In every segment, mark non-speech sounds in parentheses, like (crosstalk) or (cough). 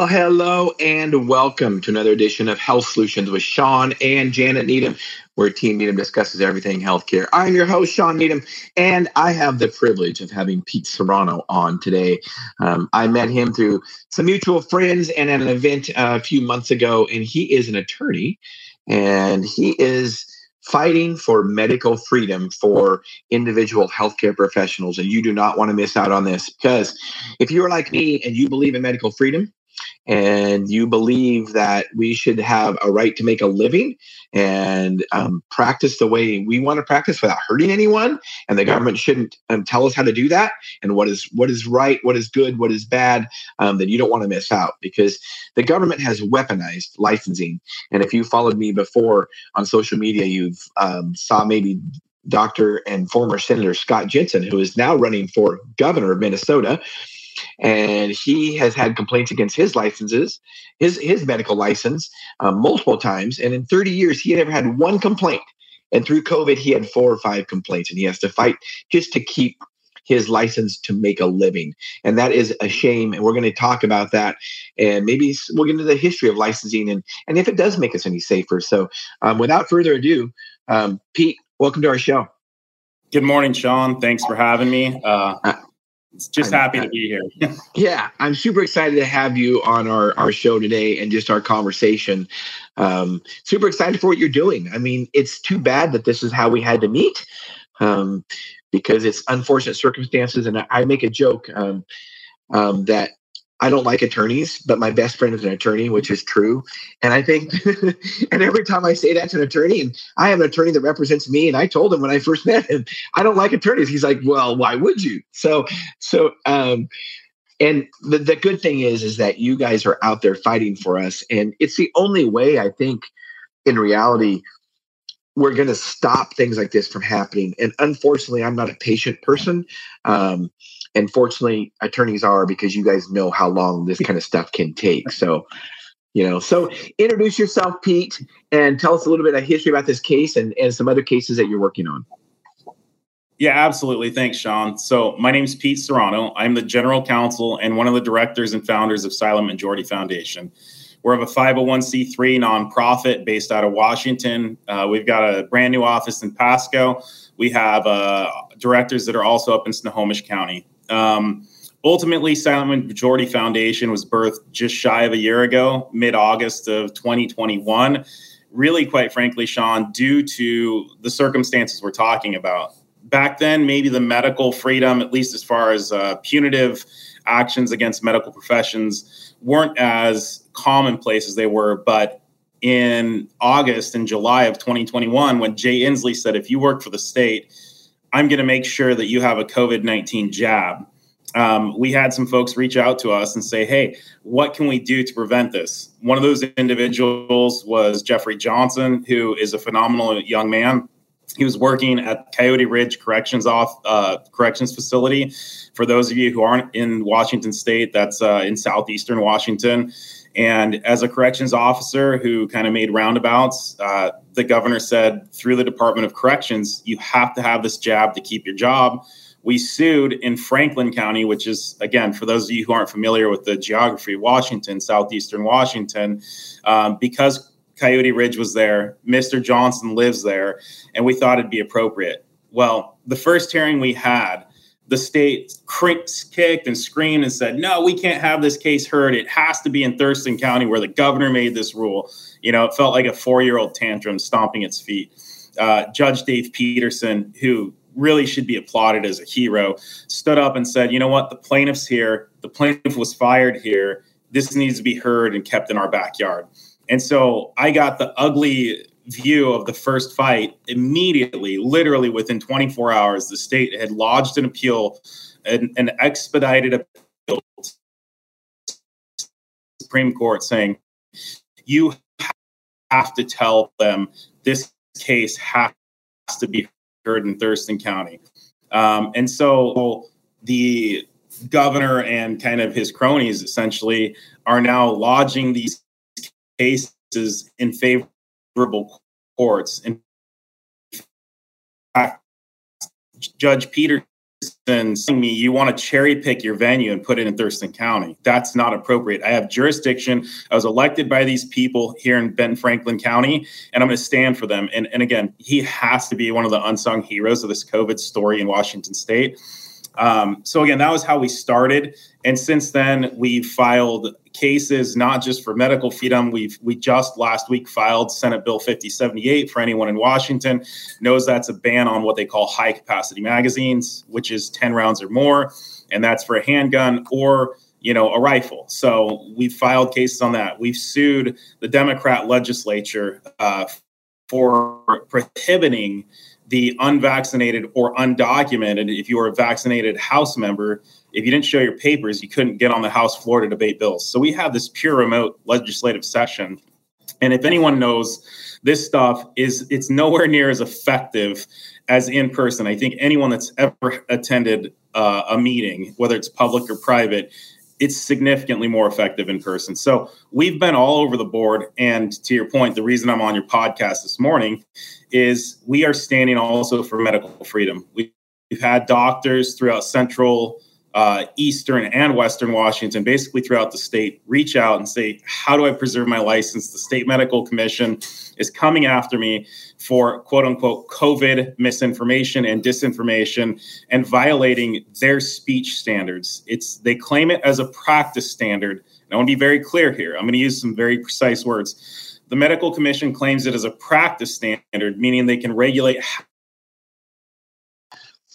Well, hello and welcome to another edition of Health Solutions with Shawn and Janet Needham, where Team Needham discusses everything healthcare. I'm your host, Shawn Needham, and I have the privilege of having Pete Serrano on today. Um, I met him through some mutual friends and at an event a few months ago, and he is an attorney and he is fighting for medical freedom for individual healthcare professionals. And you do not want to miss out on this because if you're like me and you believe in medical freedom, and you believe that we should have a right to make a living and um, practice the way we want to practice without hurting anyone and the government shouldn't um, tell us how to do that and what is what is right what is good what is bad um, then you don't want to miss out because the government has weaponized licensing and if you followed me before on social media you've um, saw maybe Dr. and former Senator Scott Jensen, who is now running for governor of Minnesota, and he has had complaints against his licenses, his his medical license, uh, multiple times. And in 30 years, he had never had one complaint. And through COVID, he had four or five complaints, and he has to fight just to keep his license to make a living. And that is a shame. And we're going to talk about that. And maybe we'll get into the history of licensing and, and if it does make us any safer. So um, without further ado, um, Pete, welcome to our show. Good morning, Shawn. Thanks for having me. Uh, uh just I'm, happy to be here. (laughs) yeah, I'm super excited to have you on our, our show today and just our conversation. Um, super excited for what you're doing. I mean, it's too bad that this is how we had to meet um, because it's unfortunate circumstances. And I, I make a joke um, um that I don't like attorneys, but my best friend is an attorney, which is true. And I think, (laughs) and every time I say that to an attorney, and I have an attorney that represents me, and I told him when I first (laughs) met him, I don't like attorneys. He's like, well, why would you? So, so, um, and the, the good thing is, is that you guys are out there fighting for us. And it's the only way I think in reality, we're going to stop things like this from happening. And unfortunately, I'm not a patient person. Um, and fortunately attorneys are because you guys know how long this kind of stuff can take. So you know so introduce yourself pete and tell us a little bit of history about this case and, and some other cases that you're working on. Yeah absolutely. Thanks shawn. So my name is pete serrano. I'm the general counsel and one of the directors and founders of silent majority foundation. We're of a 501c3 nonprofit based out of washington. Uh, we've got a brand new office in pasco. We have uh, directors that are also up in snohomish county um, ultimately, Silent Majority Foundation was birthed just shy of a year ago, mid August of 2021. Really, quite frankly, Shawn, due to the circumstances we're talking about. Back then, maybe the medical freedom, at least as far as uh, punitive actions against medical professions, weren't as commonplace as they were. But in August and July of 2021, when Jay Inslee said, if you work for the state, I'm going to make sure that you have a COVID 19 jab. Um, we had some folks reach out to us and say, hey, what can we do to prevent this? One of those individuals was Jeffrey Johnson, who is a phenomenal young man. He was working at Coyote Ridge Corrections off uh, Corrections Facility. For those of you who aren't in Washington State, that's uh, in southeastern Washington. And as a corrections officer who kind of made roundabouts, uh, the governor said through the Department of Corrections, you have to have this jab to keep your job. We sued in Franklin County, which is, again, for those of you who aren't familiar with the geography of Washington, southeastern Washington, um, because Coyote Ridge was there, Mr. Johnson lives there, and we thought it'd be appropriate. Well, the first hearing we had, the state kicked and screamed and said, no, we can't have this case heard. It has to be in Thurston County where the governor made this rule. You know, it felt like a four year old tantrum stomping its feet. Uh, Judge Dave Peterson, who really should be applauded as a hero, stood up and said, you know what, the plaintiff's here. The plaintiff was fired here. This needs to be heard and kept in our backyard. And so I got the ugly view of the first fight, immediately, literally within 24 hours, the state had lodged an appeal, an, an expedited appeal to the Supreme Court saying, you have to tell them this case has to be heard in Thurston County. Um, and so the governor and kind of his cronies essentially are now lodging these cases in favorable courts. In fact, Judge Peterson saying me you want to cherry pick your venue and put it in Thurston County. That's not appropriate. I have jurisdiction. I was elected by these people here in Benton Franklin County, and I'm going to stand for them. And, and again, he has to be one of the unsung heroes of this COVID story in Washington State. Um, so again, that was how we started, and since then we've filed cases not just for medical freedom. We've we just last week filed Senate Bill 5078 for anyone in Washington knows that's a ban on what they call high capacity magazines, which is 10 rounds or more, and that's for a handgun or you know a rifle. So we've filed cases on that. We've sued the Democrat legislature uh, for prohibiting the unvaccinated or undocumented, if you were a vaccinated House member, if you didn't show your papers, you couldn't get on the House floor to debate bills. So we have this pure remote legislative session. And if anyone knows, this stuff is it's nowhere near as effective as in person. I think anyone that's ever attended uh, a meeting, whether it's public or private, it's significantly more effective in person. So we've been all over the board. And to your point, the reason I'm on your podcast this morning is we are standing also for medical freedom. We've had doctors throughout central, uh, eastern, and western Washington, basically throughout the state, reach out and say, How do I preserve my license? The state medical commission is coming after me for quote unquote COVID misinformation and disinformation and violating their speech standards. It's they claim it as a practice standard. And I want to be very clear here. I'm going to use some very precise words. The medical commission claims it as a practice standard, meaning they can regulate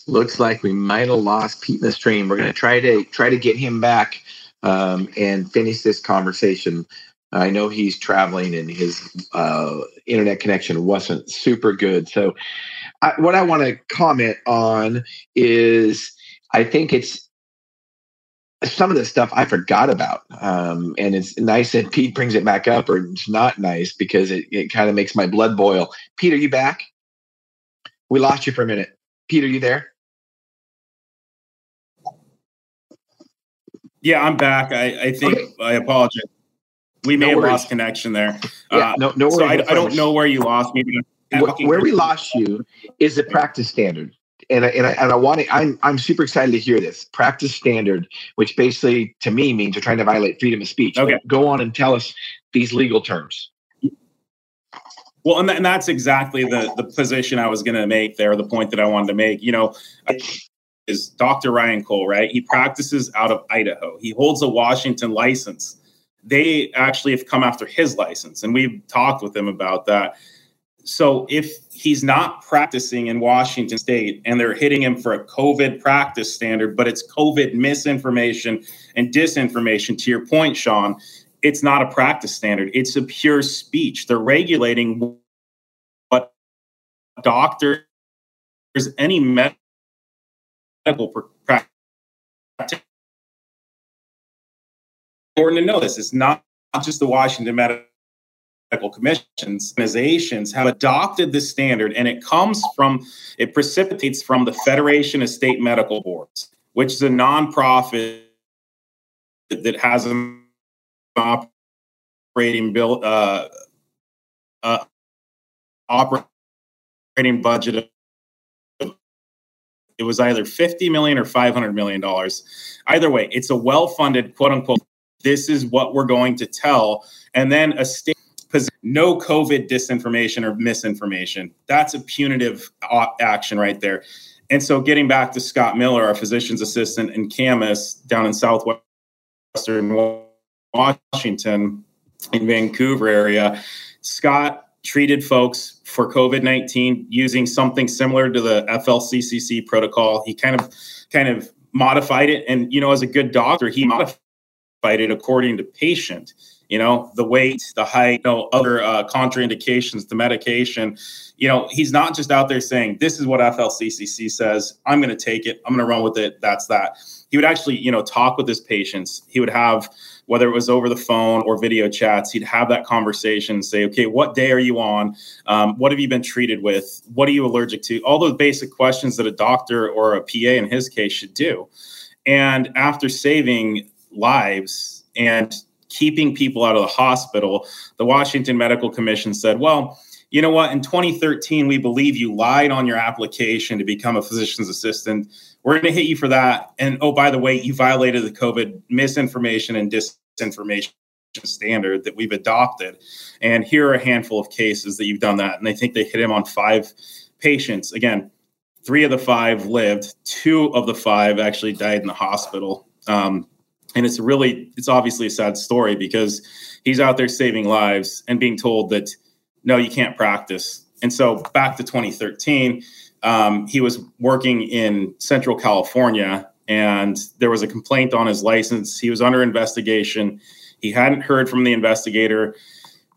looks like we might have lost Pete in the stream. We're going to try to try to get him back um, and finish this conversation. I know he's traveling and his uh, internet connection wasn't super good. So, I, what I want to comment on is I think it's some of the stuff I forgot about. Um, and it's nice that Pete brings it back up, or it's not nice because it, it kind of makes my blood boil. Pete, are you back? We lost you for a minute. Pete, are you there? Yeah, I'm back. I, I think okay. I apologize. We may no have worries. lost connection there. Yeah, uh, no, no worries. So I, I, don't know where you lost me. Where we lost you is the practice standard. And I, and I, and I want to, I'm, I'm super excited to hear this practice standard, which basically to me means you're trying to violate freedom of speech. Okay. Go on and tell us these legal terms. Well, and, and that's exactly the, the position I was going to make there, the point that I wanted to make. You know, is Dr. Ryan Cole, right? He practices out of Idaho. He holds a Washington license they actually have come after his license, and we've talked with him about that. So if he's not practicing in Washington State and they're hitting him for a COVID practice standard, but it's COVID misinformation and disinformation, to your point, Shawn, it's not a practice standard. It's a pure speech. They're regulating what doctors, any medical practice important to know this. It's not just the Washington Medical Commissions. Organizations have adopted this standard, and it comes from, it precipitates from the Federation of State Medical Boards, which is a nonprofit that has an operating bill, uh, uh, operating budget it was either 50 million or 500 million dollars either way it's a well-funded quote unquote this is what we're going to tell. And then a state no COVID disinformation or misinformation. That's a punitive action right there. And so, getting back to Scott Miller, our physician's assistant in Camas down in southwestern Washington, in Vancouver area, Scott treated folks for COVID nineteen using something similar to the FLCCC protocol. He kind of, kind of modified it, and you know, as a good doctor, he modified it according to patient. You know the weight the height you know other uh, contraindications the medication. You know he's not just out there saying this is what flccc says. I'm going to take it. I'm going to run with it. That's that. He would actually you know talk with his patients. He would have whether it was over the phone or video chats he'd have that conversation say okay what day are you on? Um, what have you been treated with? What are you allergic to? All those basic questions that a doctor or a pa in his case should do. And after saving lives and keeping people out of the hospital, the Washington Medical Commission said, well, you know what, in 2013, we believe you lied on your application to become a physician's assistant. We're going to hit you for that. And oh, by the way, you violated the COVID misinformation and disinformation standard that we've adopted. And here are a handful of cases that you've done that. And I think they hit him on five patients. Again, three of the five lived, two of the five actually died in the hospital. Um, and it's really, it's obviously a sad story because he's out there saving lives and being told that, no, you can't practice. And so back to 2013, um, he was working in Central California and there was a complaint on his license. He was under investigation. He hadn't heard from the investigator.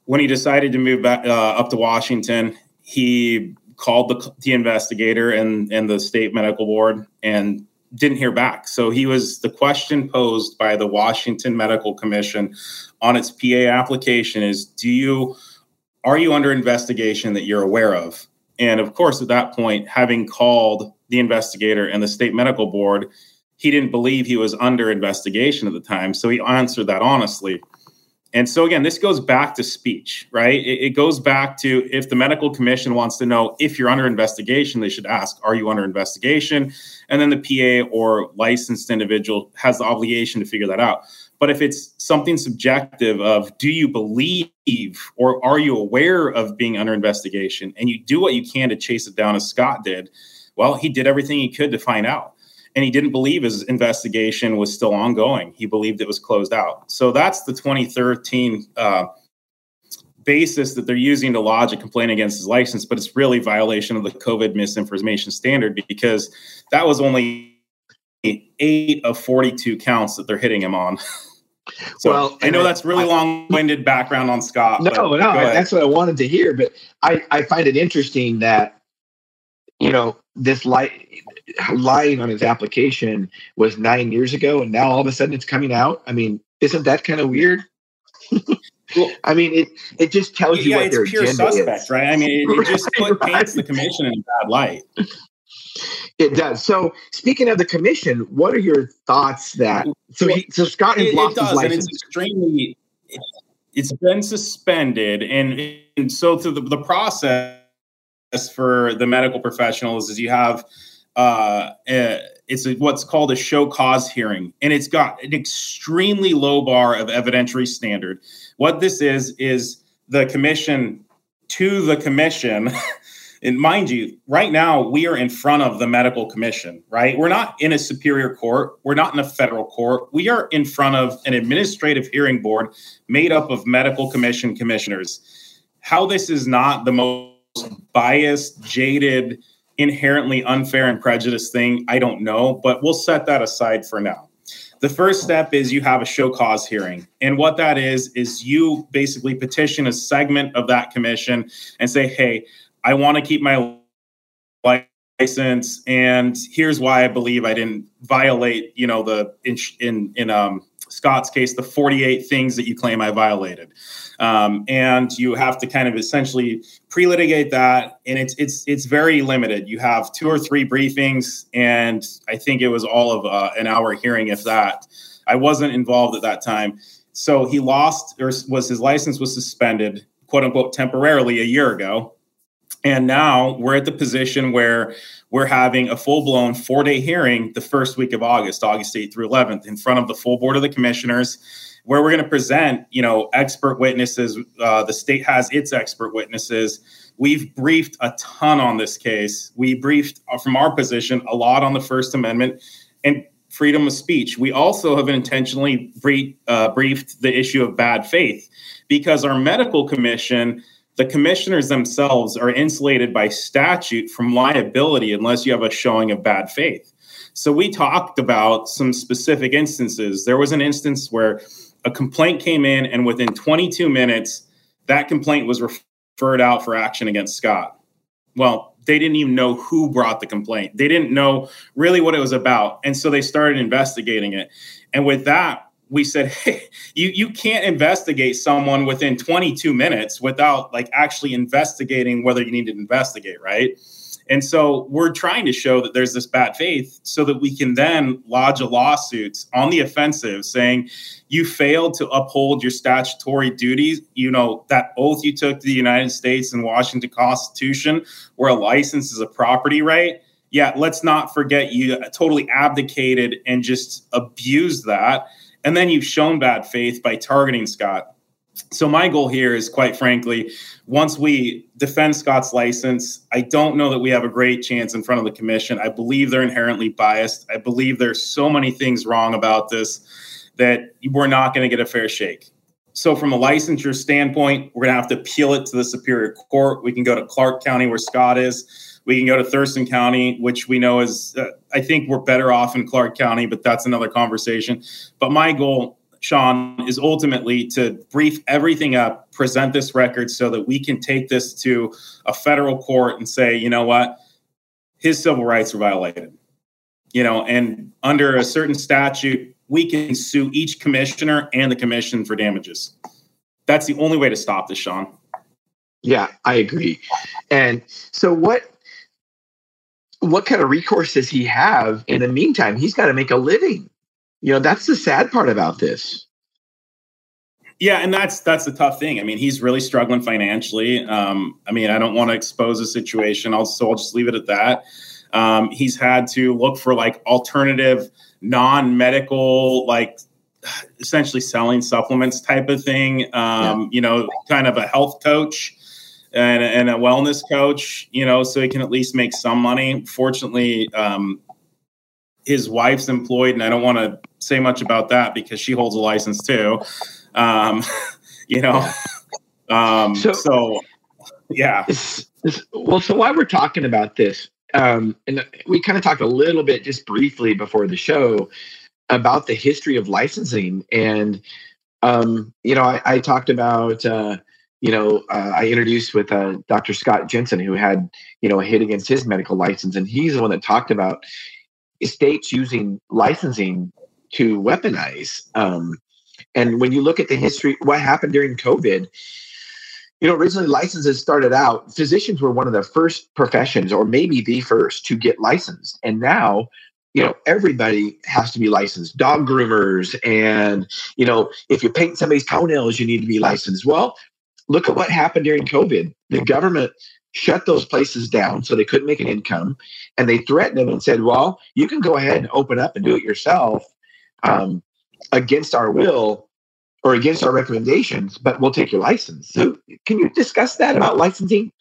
When he decided to move back uh, up to Washington, he called the, the investigator and, and the state medical board and didn't hear back. So he was the question posed by the Washington Medical Commission on its PA application is do you are you under investigation that you're aware of? And of course at that point having called the investigator and the state medical board, he didn't believe he was under investigation at the time. So he answered that honestly. And so, again, this goes back to speech, right? It, it, goes back to if the medical commission wants to know if you're under investigation, they should ask, Are you under investigation? And then the PA or licensed individual has the obligation to figure that out. But if it's something subjective of do you believe or are you aware of being under investigation and you do what you can to chase it down as Scott did, well, he did everything he could to find out and he didn't believe his investigation was still ongoing. He believed it was closed out. So that's the 2013 uh, basis that they're using to lodge a complaint against his license, but it's really violation of the COVID misinformation standard because that was only eight of 42 counts that they're hitting him on. (laughs) So well, I know that's really long-winded background on Scott. No, no, that's what I wanted to hear. But I, I find it interesting that you know this light lying on his application was nine years ago, and now all of a sudden it's coming out. I mean, isn't that kind of weird? well, (laughs) I mean, it it just tells you yeah, what their pure suspect, is. right? I mean, it, it just (laughs) right, paints the commission in a bad light. It does. So, speaking of the commission, what are your thoughts that so he, so Scott has it, lost it does, his license? And it's extremely. It's been suspended, and, and so through the, the process for the medical professionals is you have uh, uh, it's a, what's called a show cause hearing, and it's got an extremely low bar of evidentiary standard. What this is is the commission to the commission. (laughs) and mind you, right now we are in front of the medical commission, right? We're not in a superior court. We're not in a federal court. We are in front of an administrative hearing board made up of medical commission commissioners. How this is not the most biased, jaded, inherently unfair and prejudiced thing, I don't know, but we'll set that aside for now. The first step is you have a show cause hearing. And what that is, is you basically petition a segment of that commission and say, hey, I want to keep my license and here's why I believe I didn't violate, you know, the in in, in um Scott's case, the 48 things that you claim I violated. Um, and you have to kind of essentially pre-litigate that, and it's it's it's very limited. You have two or three briefings, and I think it was all of uh, an hour hearing, if that. I wasn't involved at that time, so he lost or was his license was suspended, quote unquote, temporarily a year ago, and now we're at the position where we're having a full blown four day hearing the first week of August, August 8th through 11th, in front of the full board of the commissioners, where we're going to present, you know, expert witnesses. Uh, the state has its expert witnesses. We've briefed a ton on this case. We briefed uh, from our position a lot on the First Amendment and freedom of speech. We also have intentionally brief, uh, briefed the issue of bad faith because our medical commission the commissioners themselves are insulated by statute from liability unless you have a showing of bad faith. So we talked about some specific instances. There was an instance where a complaint came in, and within 22 minutes, that complaint was referred out for action against Scott. Well, they didn't even know who brought the complaint. They didn't know really what it was about. And so they started investigating it. And with that, we said, (laughs) hey, you, you can't investigate someone within 22 minutes without like actually investigating whether you need to investigate, right? And so we're trying to show that there's this bad faith so that we can then lodge a lawsuit on the offensive saying you failed to uphold your statutory duties, you know, that oath you took to the United States and Washington Constitution, where a license is a property right. Yeah, let's not forget you totally abdicated and just abused that. And then you've shown bad faith by targeting Scott. So my goal here is quite frankly, once we defend Scott's license, I don't know that we have a great chance in front of the commission. I believe they're inherently biased. I believe there's so many things wrong about this that we're not going to get a fair shake. So from a licensure standpoint, we're going to have to appeal it to the Superior Court. We can go to Clark County where Scott is. We can go to Thurston County, which we know is, uh, I think we're better off in Clark County, but that's another conversation. But my goal Shawn, is ultimately to brief everything up, present this record so that we can take this to a federal court and say, you know what, his civil rights were violated. You know, and under a certain statute, we can sue each commissioner and the commission for damages. That's the only way to stop this, Shawn. Yeah, I agree. And so what what kind of recourse does he have in the meantime? He's got to make a living. You know that's the sad part about this. Yeah and that's that's the tough thing. I mean he's really struggling financially. Um, i mean i don't want to expose the situation. I'll so i'll just leave it at that. Um, he's had to look for like alternative non-medical like essentially selling supplements type of thing. Um, yeah. you know kind of a health coach and, and, a wellness coach you know so he can at least make some money fortunately um, his wife's employed and i don't want to say much about that because she holds a license too. Um, (laughs) you know, um, so, so, yeah. well, so while we're talking about this, um, and we kind of talked a little bit just briefly before the show about the history of licensing, and um, you know, I, I talked about. Uh, you know, uh, I introduced with uh, Dr. Scott Jensen, who had, you know, a hit against his medical license, and he's the one that talked about states using licensing to weaponize. Um, and when you look at the history, what happened during COVID, you know, originally licenses started out, physicians were one of the first professions, or maybe the first, to get licensed. And now, you know, everybody has to be licensed. Dog groomers, and you know, if you paint somebody's toenails, you need to be licensed. Well, look at what happened during COVID. The government shut those places down so they couldn't make an income, and they threatened them and said, "Well, you can go ahead and open up and do it yourself." um, against our will or against our recommendations, but we'll take your license. So, can you discuss that about licensing?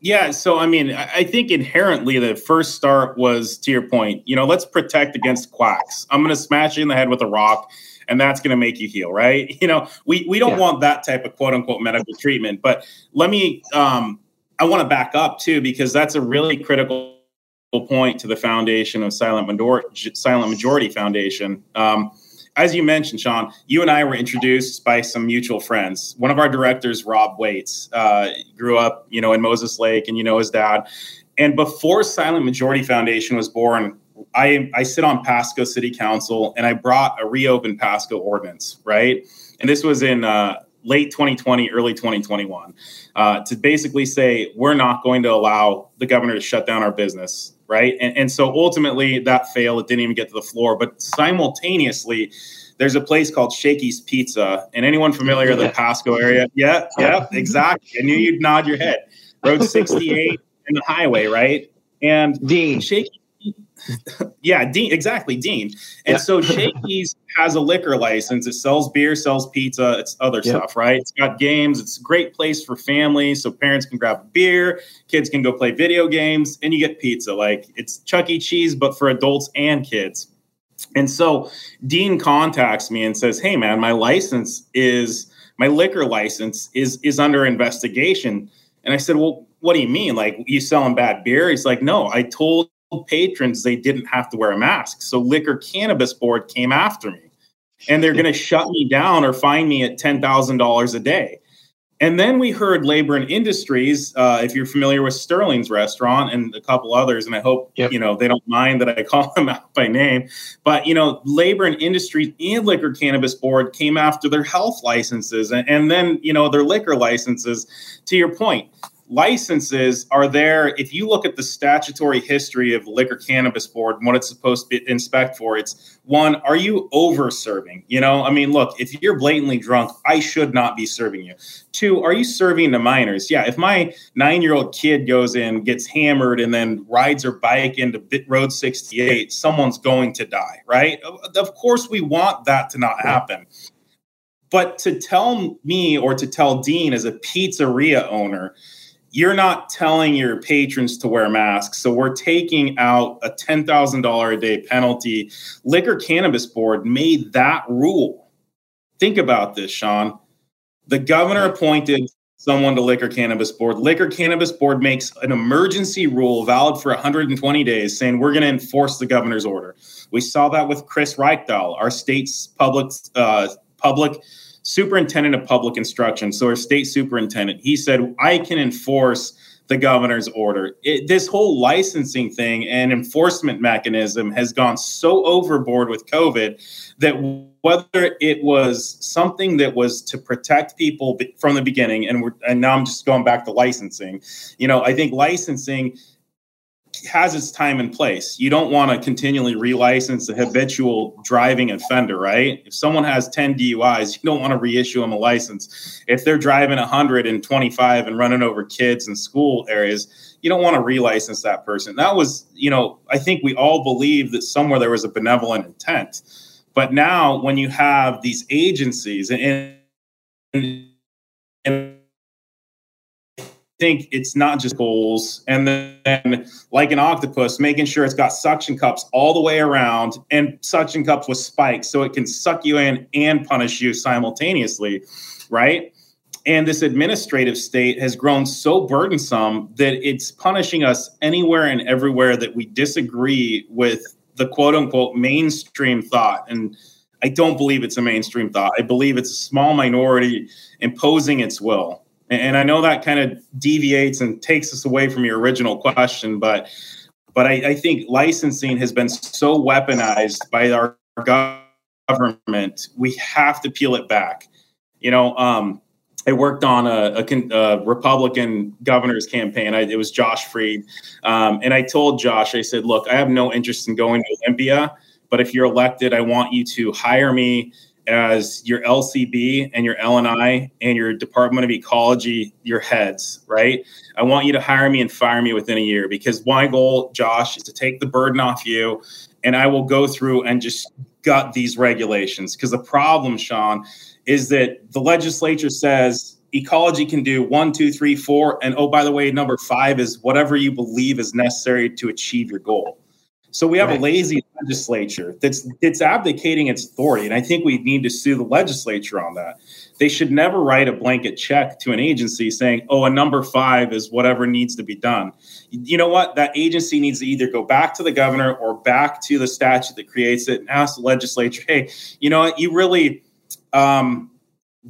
Yeah, so I mean, I think inherently the first start was to your point, you know, let's protect against quacks. I'm going to smash you in the head with a rock and that's going to make you heal, right? (laughs) You know, we we don't yeah. want that type of quote unquote medical treatment, but let me um I want to back up too because that's a really critical point to the foundation of Silent Majority, Silent Majority Foundation. Um, as you mentioned, Shawn, you and I were introduced by some mutual friends. One of our directors, Rob Waits, uh, grew up, you know, in Moses Lake, and you know his dad. And before Silent Majority Foundation was born, I I sit on Pasco City Council, and I brought a reopened Pasco ordinance, right? And this was in uh, late 2020, early 2021, uh, to basically say we're not going to allow the governor to shut down our business right? And, and so ultimately that failed. It didn't even get to the floor. But simultaneously, there's a place called Shakey's Pizza. And anyone familiar with the Pasco area? (laughs) Yeah, yeah, exactly. I knew you'd nod your head. Road 68 and the highway, right? And Dean. Shakey yeah, Dean, exactly, Dean. And yeah. so (laughs) Shakey's has a liquor license. It sells beer, sells pizza, it's other yep. stuff, right? It's got games. It's a great place for families, so parents can grab a beer, kids can go play video games, and you get pizza. Like it's Chuck E. Cheese, but for adults and kids. And so Dean contacts me and says, "Hey, man, my license is my liquor license is is under investigation." And I said, "Well." What do you mean? Like you selling bad beer? He's like, no, I told patrons they didn't have to wear a mask. So Liquor Cannabis Board came after me and they're going to shut me down or fine me at $10,000 a day. And then we heard Labor and Industries, uh, if you're familiar with Sterling's restaurant and a couple others, and I hope yep. you know they don't mind that I (laughs) call them out by name. But you know, Labor and Industries and Liquor Cannabis Board came after their health licenses and, and then you know their liquor licenses. To your point, licenses are there. If you look at the statutory history of Liquor Cannabis Board and what it's supposed to inspect for, it's one, are you over serving? You know, I mean, look, if you're blatantly drunk, I should not be serving you. Two, are you serving to minors? Yeah, if my nine year old kid goes in, gets hammered, and then rides her bike into Road 68, someone's going to die, right? Of course, we want that to not happen. But to tell me or to tell Dean as a pizzeria owner, you're not telling your patrons to wear masks. So we're taking out a $10,000 a day penalty. Liquor Cannabis Board made that rule. Think about this, Shawn. The governor appointed someone to Liquor Cannabis Board. Liquor Cannabis Board makes an emergency rule valid for 120 days saying we're going to enforce the governor's order. We saw that with Chris Reykdal, our state's public uh, public superintendent of public instruction, so our state superintendent, he said, I can enforce the governor's order. It, this whole licensing thing and enforcement mechanism has gone so overboard with COVID that whether it was something that was to protect people from the beginning, and and now I'm just going back to licensing. You know, I think licensing has its time and place. You don't want to continually relicense a habitual driving offender, right? If someone has 10 DUIs, you don't want to reissue them a license. If they're driving 125 and running over kids in school areas, you don't want to relicense that person. That was, you know, I think we all believe that somewhere there was a benevolent intent. But now when you have these agencies and, and think it's not just goals. And then like an octopus making sure it's got suction cups all the way around. And suction cups with spikes so it can suck you in and punish you simultaneously right? And this administrative state has grown so burdensome that it's punishing us anywhere and everywhere that we disagree with the quote unquote mainstream thought. And I don't believe it's a mainstream thought. I believe it's a small minority imposing its will and I know that kind of deviates and takes us away from your original question, but but I, I think licensing has been so weaponized by our government. We have to peel it back. You know, um, I worked on a, a, a, Republican governor's campaign. I, it was Josh Freed. Um, and I told Josh, I said, look, I have no interest in going to Olympia, but if you're elected, I want you to hire me as your LCB and your LNI and your Department of Ecology, your heads, right? I want you to hire me and fire me within a year because my goal, Josh, is to take the burden off you and I will go through and just gut these regulations. Because the problem, Shawn, is that the legislature says ecology can do one, two, three, four. And oh, by the way, number five is whatever you believe is necessary to achieve your goal. So we have right. a lazy legislature that's that's abdicating its authority, and I think we need to sue the legislature on that. They should never write a blanket check to an agency saying, "Oh, a number five is whatever needs to be done." You know what? That agency needs to either go back to the governor or back to the statute that creates it and ask the legislature, "Hey, you know what? You really." Um,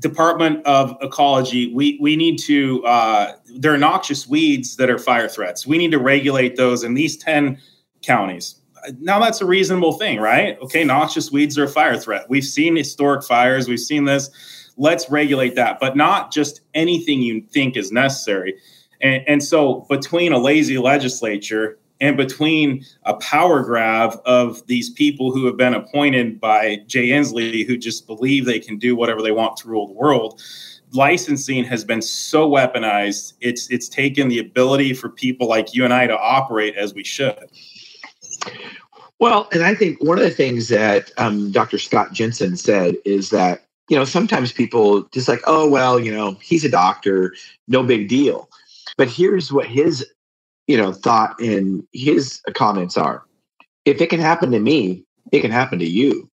Department of Ecology, we we need to. Uh, there are noxious weeds that are fire threats. We need to regulate those, and these ten counties. Now that's a reasonable thing, right? Okay, noxious weeds are a fire threat. We've seen historic fires, we've seen this. Let's regulate that, but not just anything you think is necessary. And, and so, between a lazy legislature and between a power grab of these people who have been appointed by Jay Inslee, who just believe they can do whatever they want to rule the world, licensing has been so weaponized. It's it's taken the ability for people like you and I to operate as we should. Well, and I think one of the things that um, Dr. Scott Jensen said is that, you know, sometimes people just like, oh, well, you know, he's a doctor, no big deal. But here's what his, you know, thought and his comments are if it can happen to me, it can happen to you.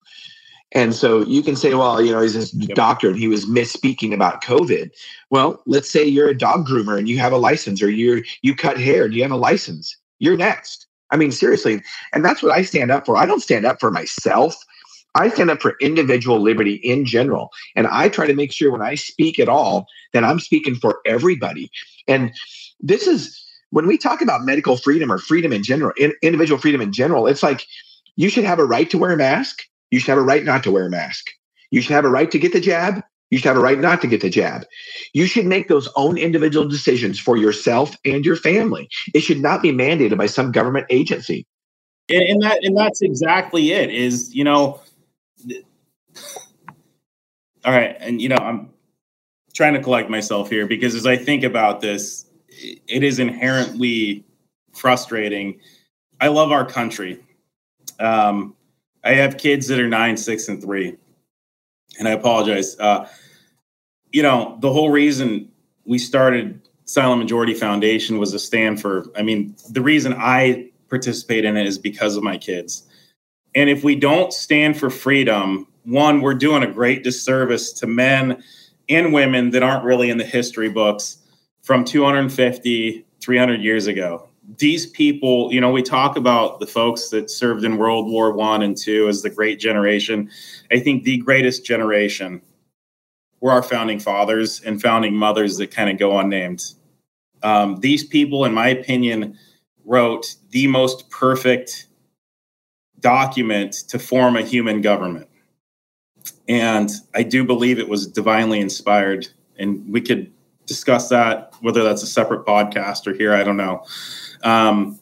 And so you can say, well, you know, he's this yep. doctor and he was misspeaking about COVID. Well, let's say you're a dog groomer and you have a license, or you you cut hair and you have a license. You're next. I mean, seriously. And that's what I stand up for. I don't stand up for myself. I stand up for individual liberty in general. And I try to make sure when I speak at all that I'm speaking for everybody. And this is when we talk about medical freedom or freedom in general, in, individual freedom in general, it's like you should have a right to wear a mask. You should have a right not to wear a mask. You should have a right to get the jab. You should have a right not to get the jab. You should make those own individual decisions for yourself and your family. It should not be mandated by some government agency. And, that and that's exactly it. Is you know, all right, and you know, I'm trying to collect myself here because as I think about this, it is inherently frustrating. I love our country. Um, I have kids that are nine, six, and three, and I apologize. Uh, you know, the whole reason we started Silent Majority Foundation was a stand for, I mean, the reason I participate in it is because of my kids. And if we don't stand for freedom, one, we're doing a great disservice to men and women that aren't really in the history books from 250, 300 years ago. These people, you know, we talk about the folks that served in World War One and Two as the great generation. I think the greatest generation were our founding fathers and founding mothers that kind of go unnamed. Um, these people, in my opinion, wrote the most perfect document to form a human government. And I do believe it was divinely inspired. And we could discuss that, whether that's a separate podcast or here, I don't know. Um,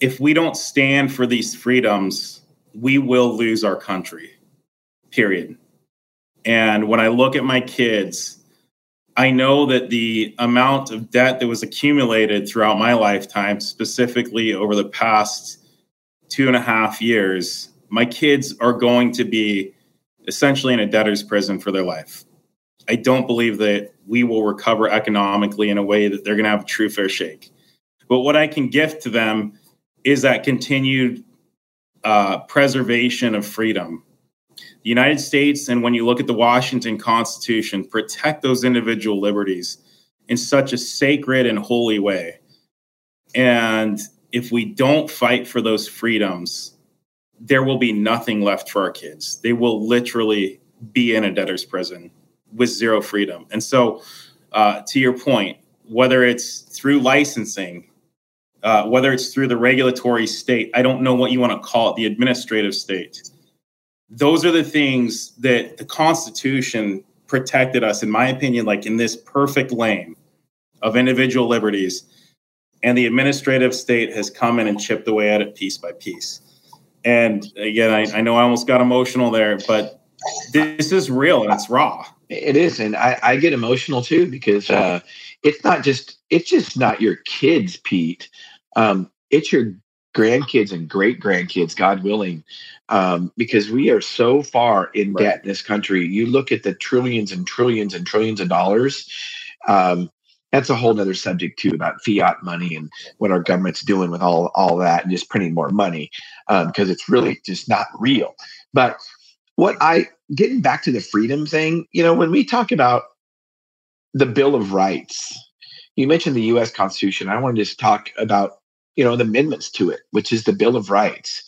if we don't stand for these freedoms, we will lose our country, period. And when I look at my kids, I know that the amount of debt that was accumulated throughout my lifetime, specifically over the past two and a half years, my kids are going to be essentially in a debtor's prison for their life. I don't believe that we will recover economically in a way that they're going to have a true fair shake. But what I can gift to them is that continued uh, preservation of freedom the United States, and when you look at the Washington Constitution, protect those individual liberties in such a sacred and holy way. And if we don't fight for those freedoms, there will be nothing left for our kids. They will literally be in a debtor's prison with zero freedom. And so, uh, to your point, whether it's through licensing, uh, whether it's through the regulatory state, I don't know what you want to call it, the administrative state those are the things that the Constitution protected us, in my opinion, like in this perfect lane of individual liberties. And the administrative state has come in and chipped away at it piece by piece. And again, I, I know I almost got emotional there, but this is real and it's raw. It is, and I, I get emotional too because uh, it's not just it's just not your kids, Pete. Um, it's your grandkids and great grandkids, God willing, um, because we are so far in right. debt in this country. You look at the trillions and trillions and trillions of dollars. Um, that's a whole other subject too about fiat money and what our government's doing with all all that and just printing more money because um, it's really just not real. But what I getting back to the freedom thing, you know, when we talk about the Bill of Rights, you mentioned the U.S. Constitution. I want to just talk about you know the amendments to it, which is the Bill of Rights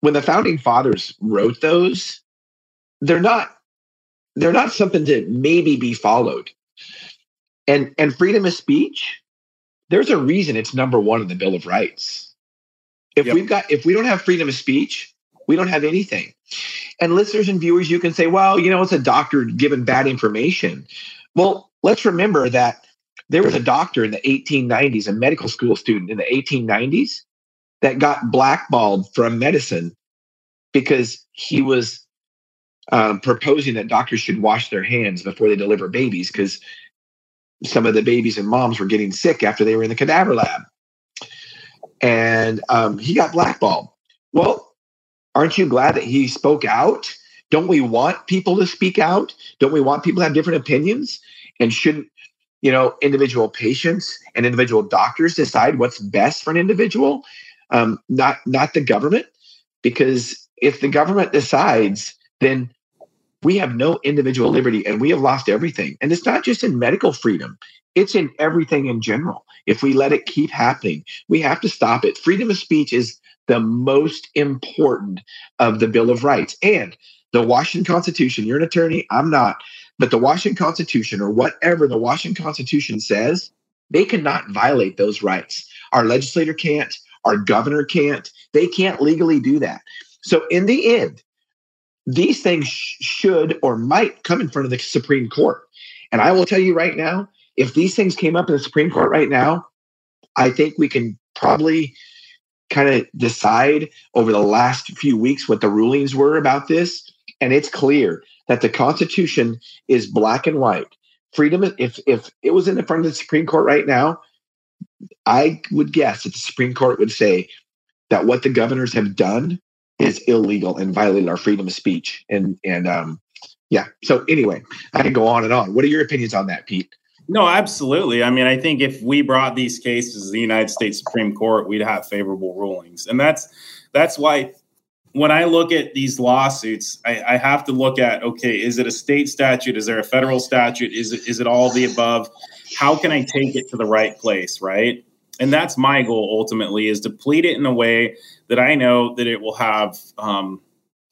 when the founding fathers wrote those, they're not they're not something to maybe be followed. And and freedom of speech, there's a reason it's number one in the Bill of Rights. If yep. we've got if we don't have freedom of speech, we don't have anything. And listeners and viewers, you can say, well, you know, it's a doctor given bad information. Well, let's remember that there was a (laughs) doctor in the 1890s, a medical school student in the 1890s that got blackballed from medicine because he was um, proposing that doctors should wash their hands before they deliver babies because some of the babies and moms were getting sick after they were in the cadaver lab. And um, he got blackballed. Well, aren't you glad that he spoke out? Don't we want people to speak out? Don't we want people to have different opinions? And shouldn't you know individual patients and individual doctors decide what's best for an individual? um, not not the government, because if the government decides, then we have no individual liberty and we have lost everything. And it's not just in medical freedom, it's in everything in general. If we let it keep happening, we have to stop it. Freedom of speech is the most important of the Bill of Rights. And the Washington Constitution, you're an attorney, I'm not, but the Washington Constitution or whatever the Washington Constitution says, they cannot violate those rights. Our legislator can't, our governor can't. They can't legally do that. So, in the end, these things sh- should or might come in front of the Supreme Court. And I will tell you right now, if these things came up in the Supreme Court right now, I think we can probably kind of decide over the last few weeks what the rulings were about this. And it's clear that the Constitution is black and white. Freedom, if if it was in the front of the Supreme Court right now, I would guess that the Supreme Court would say that what the governors have done is illegal and violated our freedom of speech. And and um, yeah. So anyway, I can go on and on. What are your opinions on that, Pete? No, absolutely. I mean, I think if we brought these cases to the United States Supreme Court, we'd have favorable rulings, and that's that's why when I look at these lawsuits, I, I, have to look at okay, is it a state statute? Is there a federal statute? Is it is it all the above? How can I take it to the right place, right? And that's my goal ultimately is to plead it in a way that I know that it will have, um,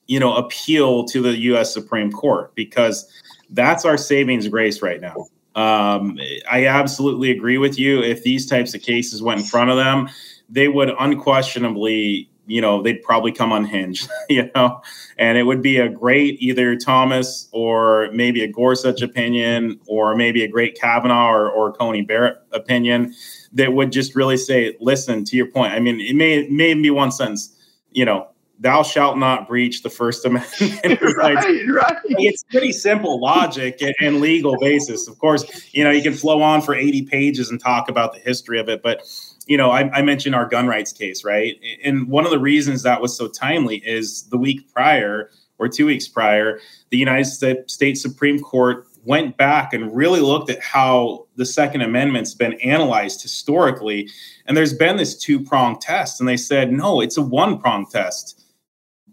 you know, appeal to the U.S. Supreme Court because that's our savings grace right now. Um, I absolutely agree with you. If these types of cases went in front of them, they would unquestionably, you know, they'd probably come unhinged, (laughs) you know, and it would be a great either Thomas or maybe a Gorsuch opinion or maybe a great Kavanaugh or, or Coney Barrett opinion that would just really say, listen, to your point. I mean, it may, may be one sentence, you know, thou shalt not breach the First Amendment. (laughs) right, right. It's pretty simple logic and, legal basis. Of course, you know, you can flow on for 80 pages and talk about the history of it, but you know, I, I, mentioned our gun rights case, right? And one of the reasons that was so timely is the week prior or two weeks prior, the United States Supreme Court went back and really looked at how the Second Amendment's been analyzed historically. And there's been this two prong test. And they said, no, it's a one prong test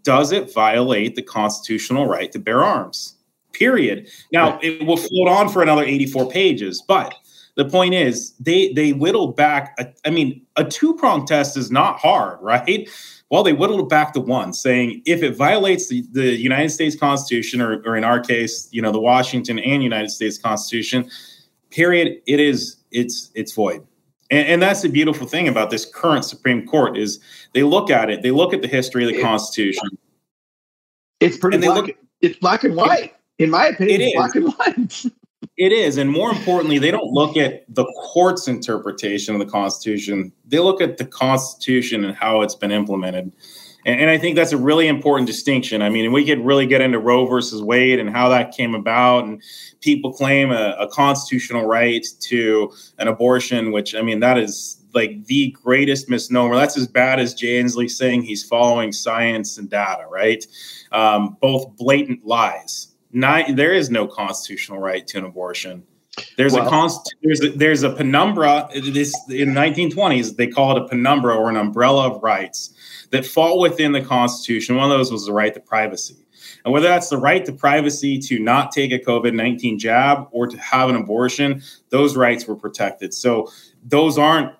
does it violate the constitutional right to bear arms? Period. Now it will float on for another 84 pages, but the point is they they whittled back. A, I mean, a two prong test is not hard, right? Well, they whittled it back to one, saying if it violates the, the United States Constitution, or, or in our case, you know, the Washington and United States Constitution, period, it is it's it's void. And, and, that's the beautiful thing about this current Supreme Court is they look at it, they look at the history of the it, Constitution. It's pretty black. Look, it's black and white. In my opinion, it is. black and white. (laughs) it is. And more importantly, they don't look at the court's interpretation of the Constitution. They look at the Constitution and how it's been implemented. And, and, I think that's a really important distinction. I mean, we could really get into Roe versus Wade and how that came about. And people claim a, a constitutional right to an abortion, which I mean, that is like the greatest misnomer. That's as bad as Jay Inslee saying he's following science and data, right? Um, both blatant lies. Not, there is no constitutional right to an abortion. There's well, a const, there's a, there's a penumbra. This in the 1920s they call it a penumbra or an umbrella of rights that fall within the Constitution. One of those was the right to privacy. And whether that's the right to privacy to not take a COVID 19 jab or to have an abortion, those rights were protected. So those aren't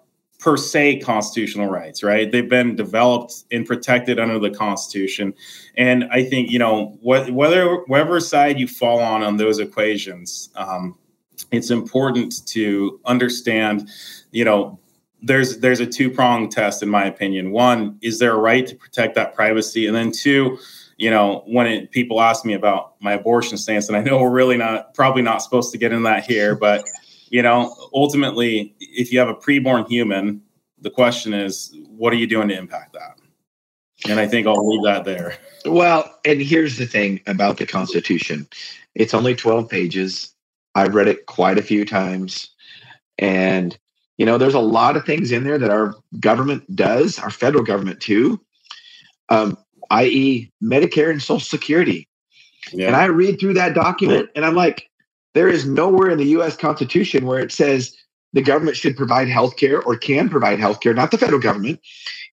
per se constitutional rights, right? They've been developed and protected under the Constitution. And I think, you know, wh- whether, whatever side you fall on on those equations, um, it's important to understand, you know, there's there's a two pronged test in my opinion. One, is there a right to protect that privacy? And then two, you know, when it, people ask me about my abortion stance, and I know we're really not probably not supposed to get in that here, but (laughs) you know, ultimately, if you have a preborn human, the question is, what are you doing to impact that? And I think I'll leave that there. Well, and here's the thing about the Constitution it's only 12 pages. I've read it quite a few times. And you know, there's a lot of things in there that our government does, our federal government too, um, i.e., Medicare and Social Security. Yeah. And I read through that document and I'm like, there is nowhere in the US Constitution where it says the government should provide health care or can provide health care, not the federal government.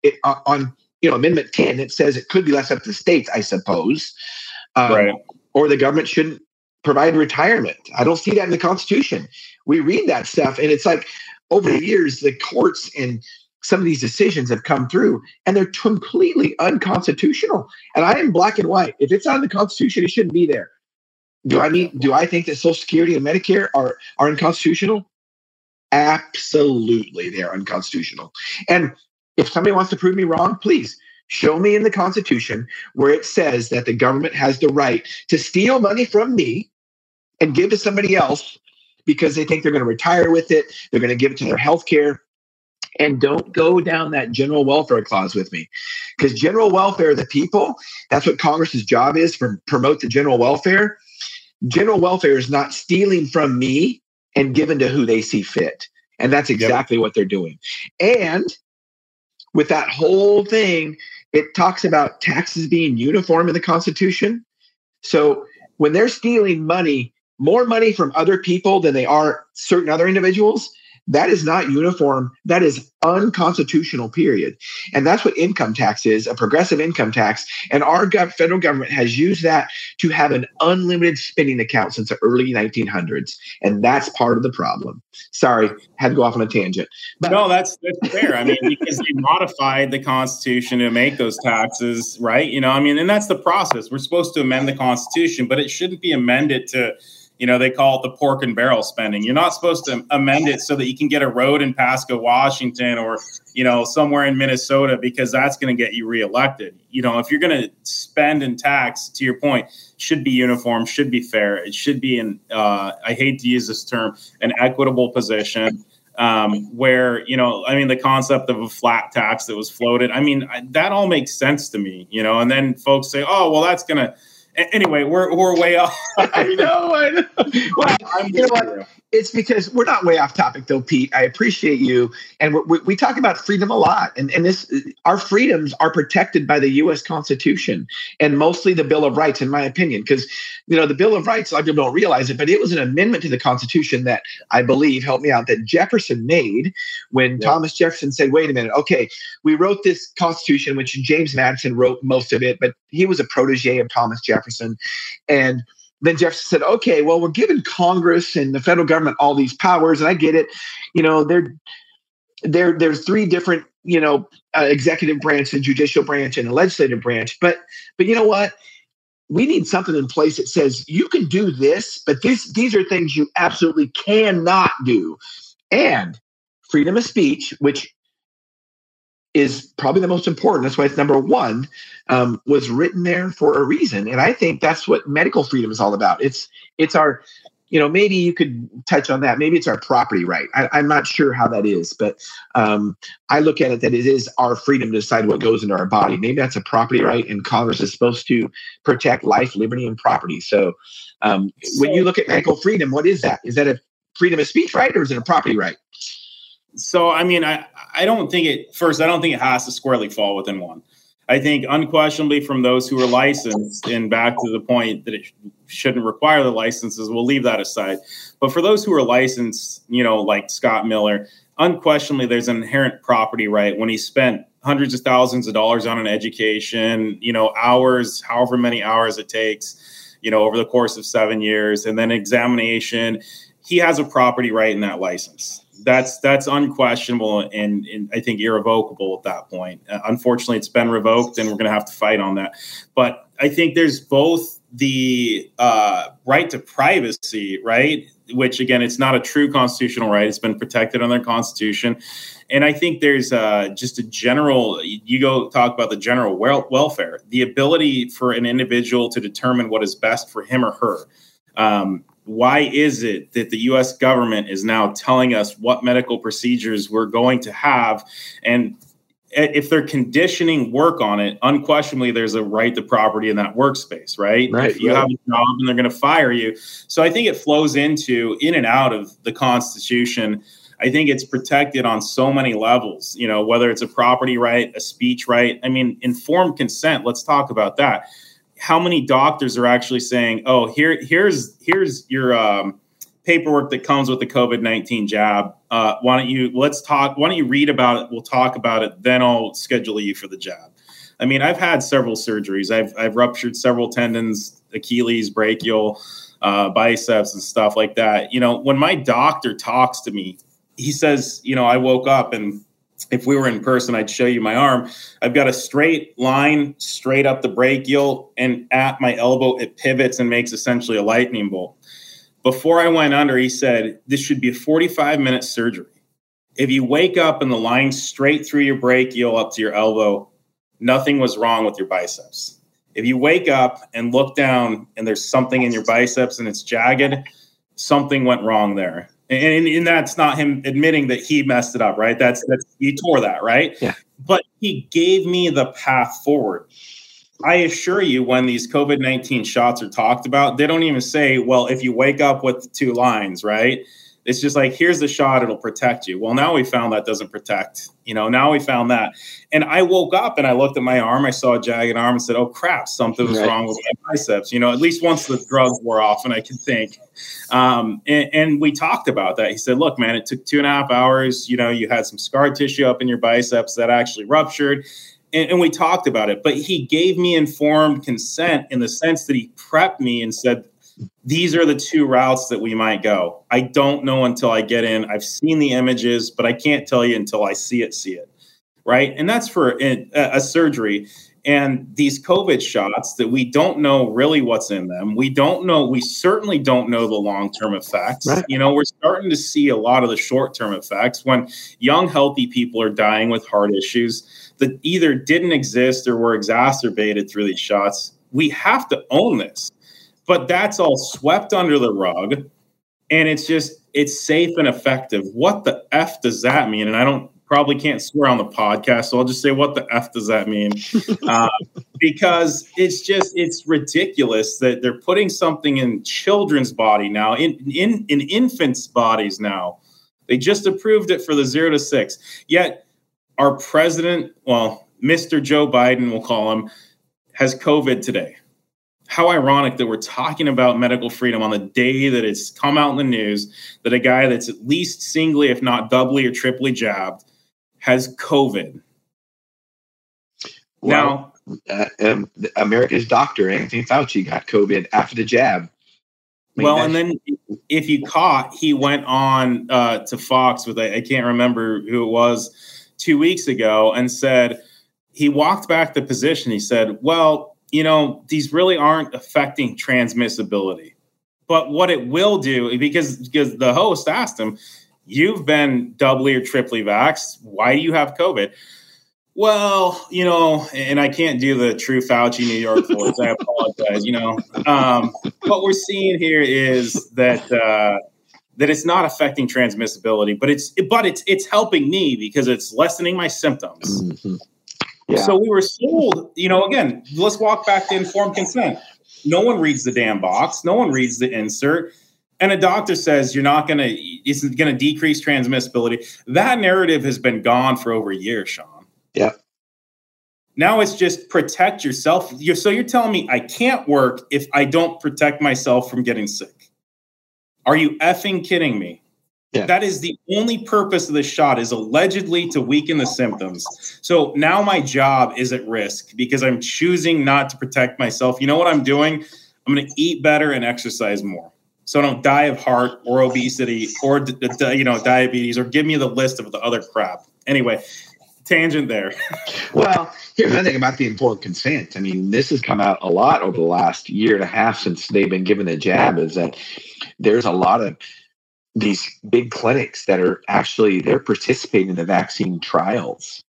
It, uh, on you know Amendment 10, it says it could be left up to the states, I suppose. Um, right. Or the government shouldn't provide retirement. I don't see that in the Constitution. We read that stuff and it's like, over the years, the courts and some of these decisions have come through and they're completely unconstitutional. And I am black and white. If it's not in the Constitution, it shouldn't be there. Do I mean do I think that Social Security and Medicare are are unconstitutional? Absolutely, they are unconstitutional. And if somebody wants to prove me wrong, please Show me in the Constitution where it says that the government has the right to steal money from me and give to somebody else because they think they're going to retire with it. They're going to give it to their health care. And don't go down that general welfare clause with me. Because general welfare of the people, that's what Congress's job is for promote the general welfare. General welfare is not stealing from me and given to who they see fit. And that's exactly yep. what they're doing. And with that whole thing, it talks about taxes being uniform in the Constitution. So when they're stealing money, more money from other people than they are certain other individuals, that is not uniform. That is unconstitutional, period. And that's what income tax is a progressive income tax. And our federal government has used that to have an unlimited spending account since the early 1900s. And that's part of the problem. Sorry, had to go off on a tangent. But no, that's, that's fair. I mean, because they modified the Constitution to make those taxes, right? You know, I mean, and that's the process. We're supposed to amend the Constitution, but it shouldn't be amended to you know, they call it the pork and barrel spending. You're not supposed to amend it so that you can get a road in Pasco, Washington, or you know, somewhere in Minnesota because that's going to get you reelected. You know, if you're going to spend and tax, to your point, should be uniform, should be fair. It should be in. Uh, I hate to use this term, an equitable position. Um, where you know, I mean, the concept of a flat tax that was floated. I mean, I, that all makes sense to me. You know, and then folks say, "Oh, well, that's going to." Anyway, we're we're way off. (laughs) I know. I know. (laughs) Well, you know what? It's because we're not way off topic, though, Pete. I appreciate you, and we, we talk about freedom a lot, and and this our freedoms are protected by the U.S. Constitution and mostly the Bill of Rights, in my opinion, because you know the Bill of Rights. A lot of people don't realize it, but it was an amendment to the Constitution that I believe help me out that Jefferson made when yeah. Thomas Jefferson said, "Wait a minute, okay, we wrote this Constitution, which James Madison wrote most of it, but he was a protege of Thomas Jefferson, and." Then Jefferson said, okay, well, we're giving Congress and the federal government all these powers, and I get it. You know, there, there, there's three different, you know, uh, executive branch, and judicial branch, and a legislative branch. But, but you know what? We need something in place that says you can do this, but this, these are things you absolutely cannot do. And freedom of speech, which is probably the most important. That's why it's number one. Um, was written there for a reason, and I think that's what medical freedom is all about. It's it's our, you know, maybe you could touch on that. Maybe it's our property right. I, am not sure how that is, but um, I look at it that it is our freedom to decide what goes into our body. Maybe that's a property right, and Congress is supposed to protect life, liberty, and property. So, um, when you look at medical freedom, what is that? Is that a freedom of speech right, or is it a property right? So, I mean, I, I don't think it, first, I don't think it has to squarely fall within one. I think unquestionably from those who are licensed, and back to the point that it shouldn't require the licenses, we'll leave that aside. But for those who are licensed, you know, like Scott Miller, unquestionably there's an inherent property right when he spent hundreds of thousands of dollars on an education, you know, hours, however many hours it takes, you know, over the course of seven years, and then examination. He has a property right in that license that's that's unquestionable and, and, I think irrevocable at that point. Uh, unfortunately, it's been revoked, and we're going to have to fight on that. But I think there's both the uh, right to privacy, right, which again, it's not a true constitutional right; it's been protected under the Constitution, and I think there's uh, just a general. You go talk about the general wel- welfare, the ability for an individual to determine what is best for him or her. Um, why is it that the US government is now telling us what medical procedures we're going to have? And if they're conditioning work on it, unquestionably there's a right to property in that workspace, right? Right. If you right. have a job and they're going to fire you. So I think it flows into in and out of the Constitution. I think it's protected on so many levels, you know, whether it's a property right, a speech right. I mean, informed consent, let's talk about that how many doctors are actually saying, "Oh, here, here's here's your um, paperwork that comes with the COVID nineteen jab. Uh, why don't you let's talk? Why don't you read about it? We'll talk about it. Then I'll schedule you for the jab." I mean, I've had several surgeries. I've I've ruptured several tendons, Achilles, brachial, uh, biceps, and stuff like that. You know, when my doctor talks to me, he says, "You know, I woke up and." If we were in person, I'd show you my arm. I've got a straight line straight up the brachial, and at my elbow, it pivots and makes essentially a lightning bolt. Before I went under, he said, This should be a 45 minute surgery. If you wake up and the line straight through your brachial up to your elbow, nothing was wrong with your biceps. If you wake up and look down and there's something in your biceps and it's jagged, something went wrong there. And, and that's not him admitting that he messed it up, right? That's that's he tore that, right? Yeah. But he gave me the path forward. I assure you, when these COVID 19 shots are talked about, they don't even say, well, if you wake up with two lines, right? It's just like, here's the shot, it'll protect you. Well, now we found that doesn't protect. You know, now we found that. And I woke up and I looked at my arm, I saw a jagged arm and said, oh crap, something was right. wrong with my biceps. You know, at least once the drugs wore off and I could think. Um, and, and we talked about that. He said, look, man, it took two and a half hours. You know, you had some scar tissue up in your biceps that actually ruptured. And, and, we talked about it, but he gave me informed consent in the sense that he prepped me and said, these are the two routes that we might go. I don't know until I get in. I've seen the images, but I can't tell you until I see it, see it. Right. And that's for a, a surgery. And these COVID shots that we don't know really what's in them. We don't know, we certainly don't know the long term effects. Right. You know, we're starting to see a lot of the short term effects when young, healthy people are dying with heart issues that either didn't exist or were exacerbated through these shots. We have to own this but that's all swept under the rug and it's just it's safe and effective. What the f does that mean? And i don't probably can't swear on the podcast so i'll just say what the f does that mean? (laughs) Uh, because it's just it's ridiculous that they're putting something in children's body now in in in infants bodies now. They just approved it for the zero to six. Yet our president well mr joe biden we'll call him has covid today how ironic that we're talking about medical freedom on the day that it's come out in the news that a guy that's at least singly, if not doubly or triply jabbed, has COVID. Well, now, uh, um, America's doctor, Anthony Fauci, got COVID after the jab. I mean, well, and then if you caught, he went on uh, to Fox with, I, I can't remember who it was, two weeks ago and said, he walked back the position. He said, Well, you know, these really aren't affecting transmissibility. But what it will do, because because the host asked him, "You've been doubly or triply vaxxed. Why do you have COVID?" Well, you know, and I can't do the true Fauci New York voice. I apologize. You know, um, what we're seeing here is that uh, that it's not affecting transmissibility, but it's but it's it's helping me because it's lessening my symptoms. Mm-hmm. Yeah. So we were sold, you know, again, let's walk back to informed consent. No one reads the damn box, no one reads the insert. And a doctor says you're not going to, it's going to decrease transmissibility. That narrative has been gone for over a year, Shawn. Yeah. Now it's just protect yourself. You're, so you're telling me I can't work if I don't protect myself from getting sick. Are you effing kidding me? Yeah. That is the only purpose of the shot is allegedly to weaken the symptoms. So now my job is at risk because I'm choosing not to protect myself. You know what I'm doing? I'm going to eat better and exercise more. So I don't die of heart or obesity or you know diabetes or give me the list of the other crap. Anyway, tangent there. (laughs) well, here's the thing about the informed consent. I mean, this has come out a lot over the last year and a half since they've been given the jab. Is that there's a lot of these big clinics that are actually they're participating in the vaccine trials.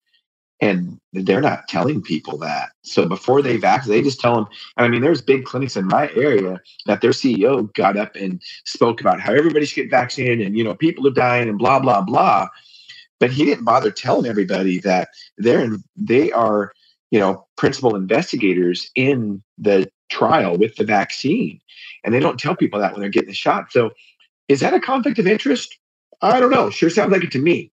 And they're not telling people that. So before they vaccinate they just tell them and i mean there's big clinics in my area that their ceo got up and spoke about how everybody should get vaccinated and you know people are dying and blah blah blah. But he didn't bother telling everybody that they're in, they are you know principal investigators in the trial with the vaccine. And they don't tell people that when they're getting the shot. So is that a conflict of interest? I don't know. Sure sounds like it to me.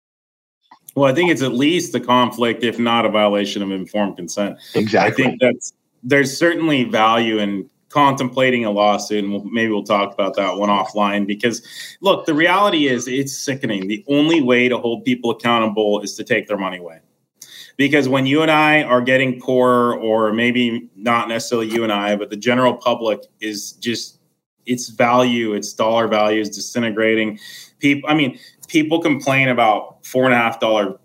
Well, I think it's at least a conflict, if not a violation of informed consent. Exactly. I think that's there's certainly value in contemplating a lawsuit, and we'll, maybe we'll talk about that one offline. Because look, the reality is it's sickening. The only way to hold people accountable is to take their money away. Because when you and I are getting poorer, or maybe not necessarily you and I, but the general public is just its value, its dollar value is disintegrating. People, I mean, people complain about four and a half dollar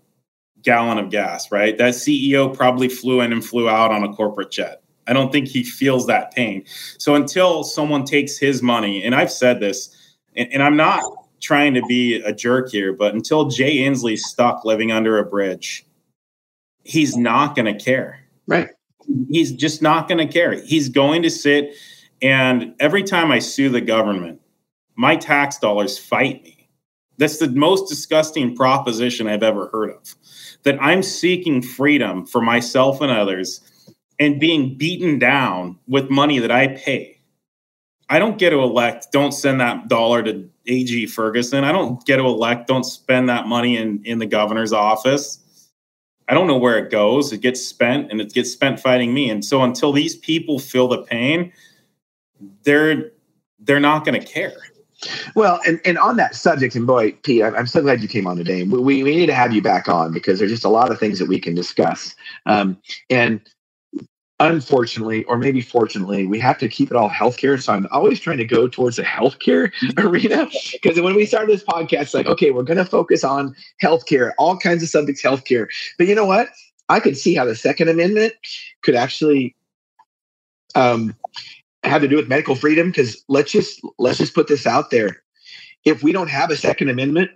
gallon of gas, right? That CEO probably flew in and flew out on a corporate jet. I don't think he feels that pain. So until someone takes his money, and I've said this, and, and I'm not trying to be a jerk here, but until Jay Inslee's stuck living under a bridge, he's not going to care. Right. He's just not going to care. He's going to sit and every time I sue the government, my tax dollars fight me. That's the most disgusting proposition I've ever heard of. That I'm seeking freedom for myself and others and being beaten down with money that I pay. I don't get to elect, don't send that dollar to AG Ferguson. I don't get to elect, don't spend that money in, in the governor's office. I don't know where it goes. It gets spent and it gets spent fighting me. And so until these people feel the pain, they're they're not going to care. Well, and, and on that subject, and boy, Pete, I'm so glad you came on today. We, we need to have you back on because there's just a lot of things that we can discuss. Um, and unfortunately, or maybe fortunately, we have to keep it all healthcare. So I'm always trying to go towards the healthcare (laughs) arena because when we started this podcast, like, okay, we're going to focus on healthcare, all kinds of subjects, healthcare. But you know what? I could see how the Second Amendment could actually um, have to do with medical freedom because let's just let's just put this out there if we don't have a second amendment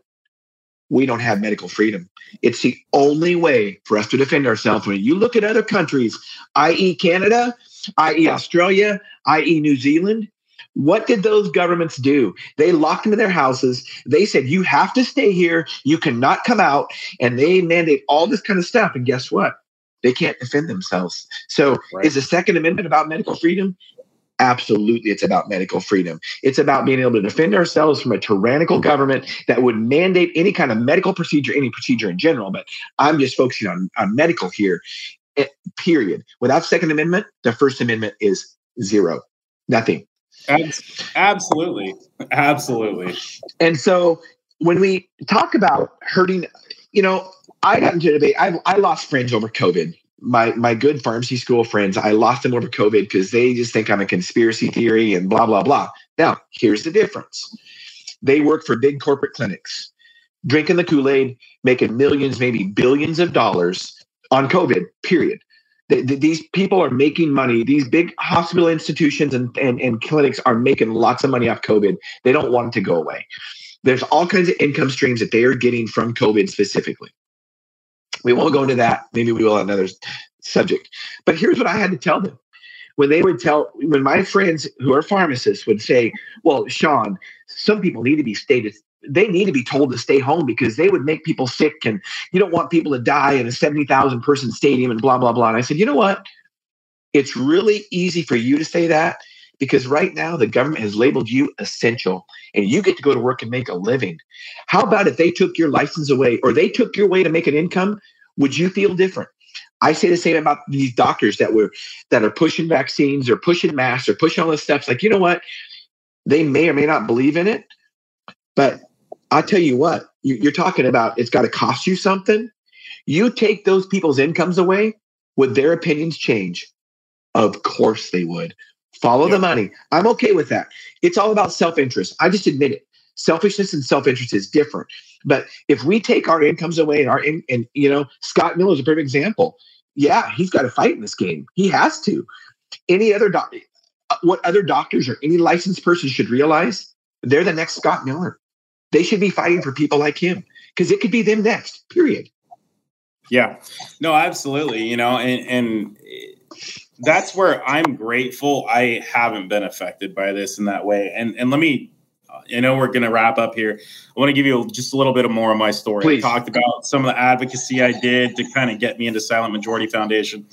we don't have medical freedom it's the only way for us to defend ourselves when you look at other countries i.e canada i.e australia i.e new zealand what did those governments do? They locked into their houses. They said, you have to stay here. You cannot come out. And they mandate all this kind of stuff. And guess what? They can't defend themselves. So, right. is the Second Amendment about medical freedom? Absolutely, it's about medical freedom. It's about being able to defend ourselves from a tyrannical government that would mandate any kind of medical procedure, any procedure in general. But I'm just focusing on, on medical here, it, period. Without Second Amendment, the First Amendment is zero, nothing. Absolutely. Absolutely. And so when we talk about hurting, you know, I got into a debate. I, I lost friends over COVID my my good pharmacy school friends, I lost them over COVID because they just think I'm a conspiracy theory and blah blah blah. Now, here's the difference: they work for big corporate clinics, drinking the Kool Aid, making millions, maybe billions of dollars on COVID. Period. these people are making money. These big hospital institutions and, and, and clinics are making lots of money off COVID. They don't want it to go away. There's all kinds of income streams that they are getting from COVID specifically. We won't go into that. Maybe we will on another subject. But here's what I had to tell them. When they would tell, when my friends who are pharmacists would say, Well, Shawn, some people need to be stated, they need to be told to stay home because they would make people sick and you don't want people to die in a 70,000 person stadium and blah, blah, blah. And I said, You know what? It's really easy for you to say that because right now the government has labeled you essential and you get to go to work and make a living. How about if they took your license away or they took your way to make an income? Would you feel different? I say the same about these doctors that were that are pushing vaccines or pushing masks or pushing all this stuff. It's like, you know what? They may or may not believe in it, but I'll tell you what, you're talking about it's got to cost you something. You take those people's incomes away, would their opinions change? Of course they would. Follow the money. I'm okay with that. It's all about self interest. I just admit it. Selfishness and self interest is different. But if we take our incomes away and our in, and you know Scott Miller is a perfect example. Yeah, he's got to fight in this game. He has to. Any other doc, uh, what other doctors or any licensed person should realize, they're the next Scott Miller. They should be fighting for people like him because it could be them next. Period. Yeah, no, absolutely. You know, and and eh, that's where I'm grateful I haven't been affected by this in that way. And and let me I know we're going to wrap up here. I want to give you just a little bit of more of my story. Please. I talked about some of the advocacy I did to kind of get me into Silent Majority Foundation.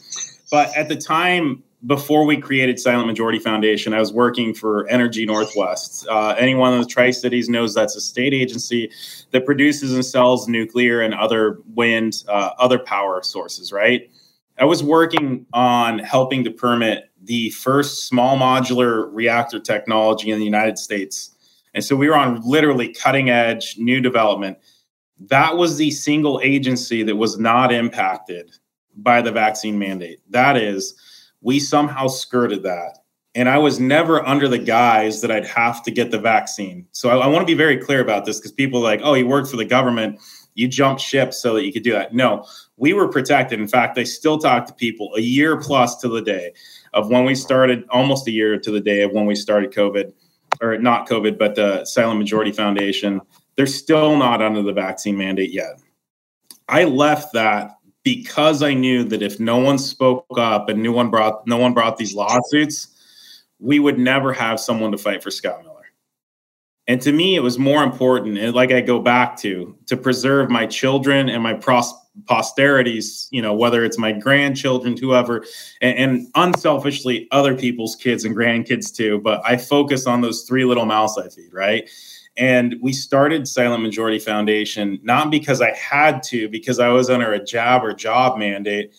But at the time, before we created Silent Majority Foundation, I was working for Energy Northwest. Uh, anyone in the Tri Cities knows that's a state agency that produces and sells nuclear and other wind, uh, other power sources, right? I was working on helping to permit the first small modular reactor technology in the United States. And so we were on literally cutting edge new development. That was the single agency that was not impacted by the vaccine mandate. That is, we somehow skirted that. And I was never under the guise that I'd have to get the vaccine. So I, I want to be very clear about this because people are like, oh, you worked for the government, you jumped ship so that you could do that. No, we were protected. In fact, I still talk to people a year plus to the day of when we started, almost a year to the day of when we started COVID or not COVID, but the Silent Majority Foundation, they're still not under the vaccine mandate yet. I left that because I knew that if no one spoke up and no one brought no one brought these lawsuits, we would never have someone to fight for Scott Miller. And to me, it was more important, and like I go back to, to preserve my children and my pros- posterities, you know, whether it's my grandchildren, whoever, and, and, unselfishly other people's kids and grandkids too. But I focus on those three little mouths I feed, right? And we started Silent Majority Foundation not because I had to, because I was under a job or job mandate,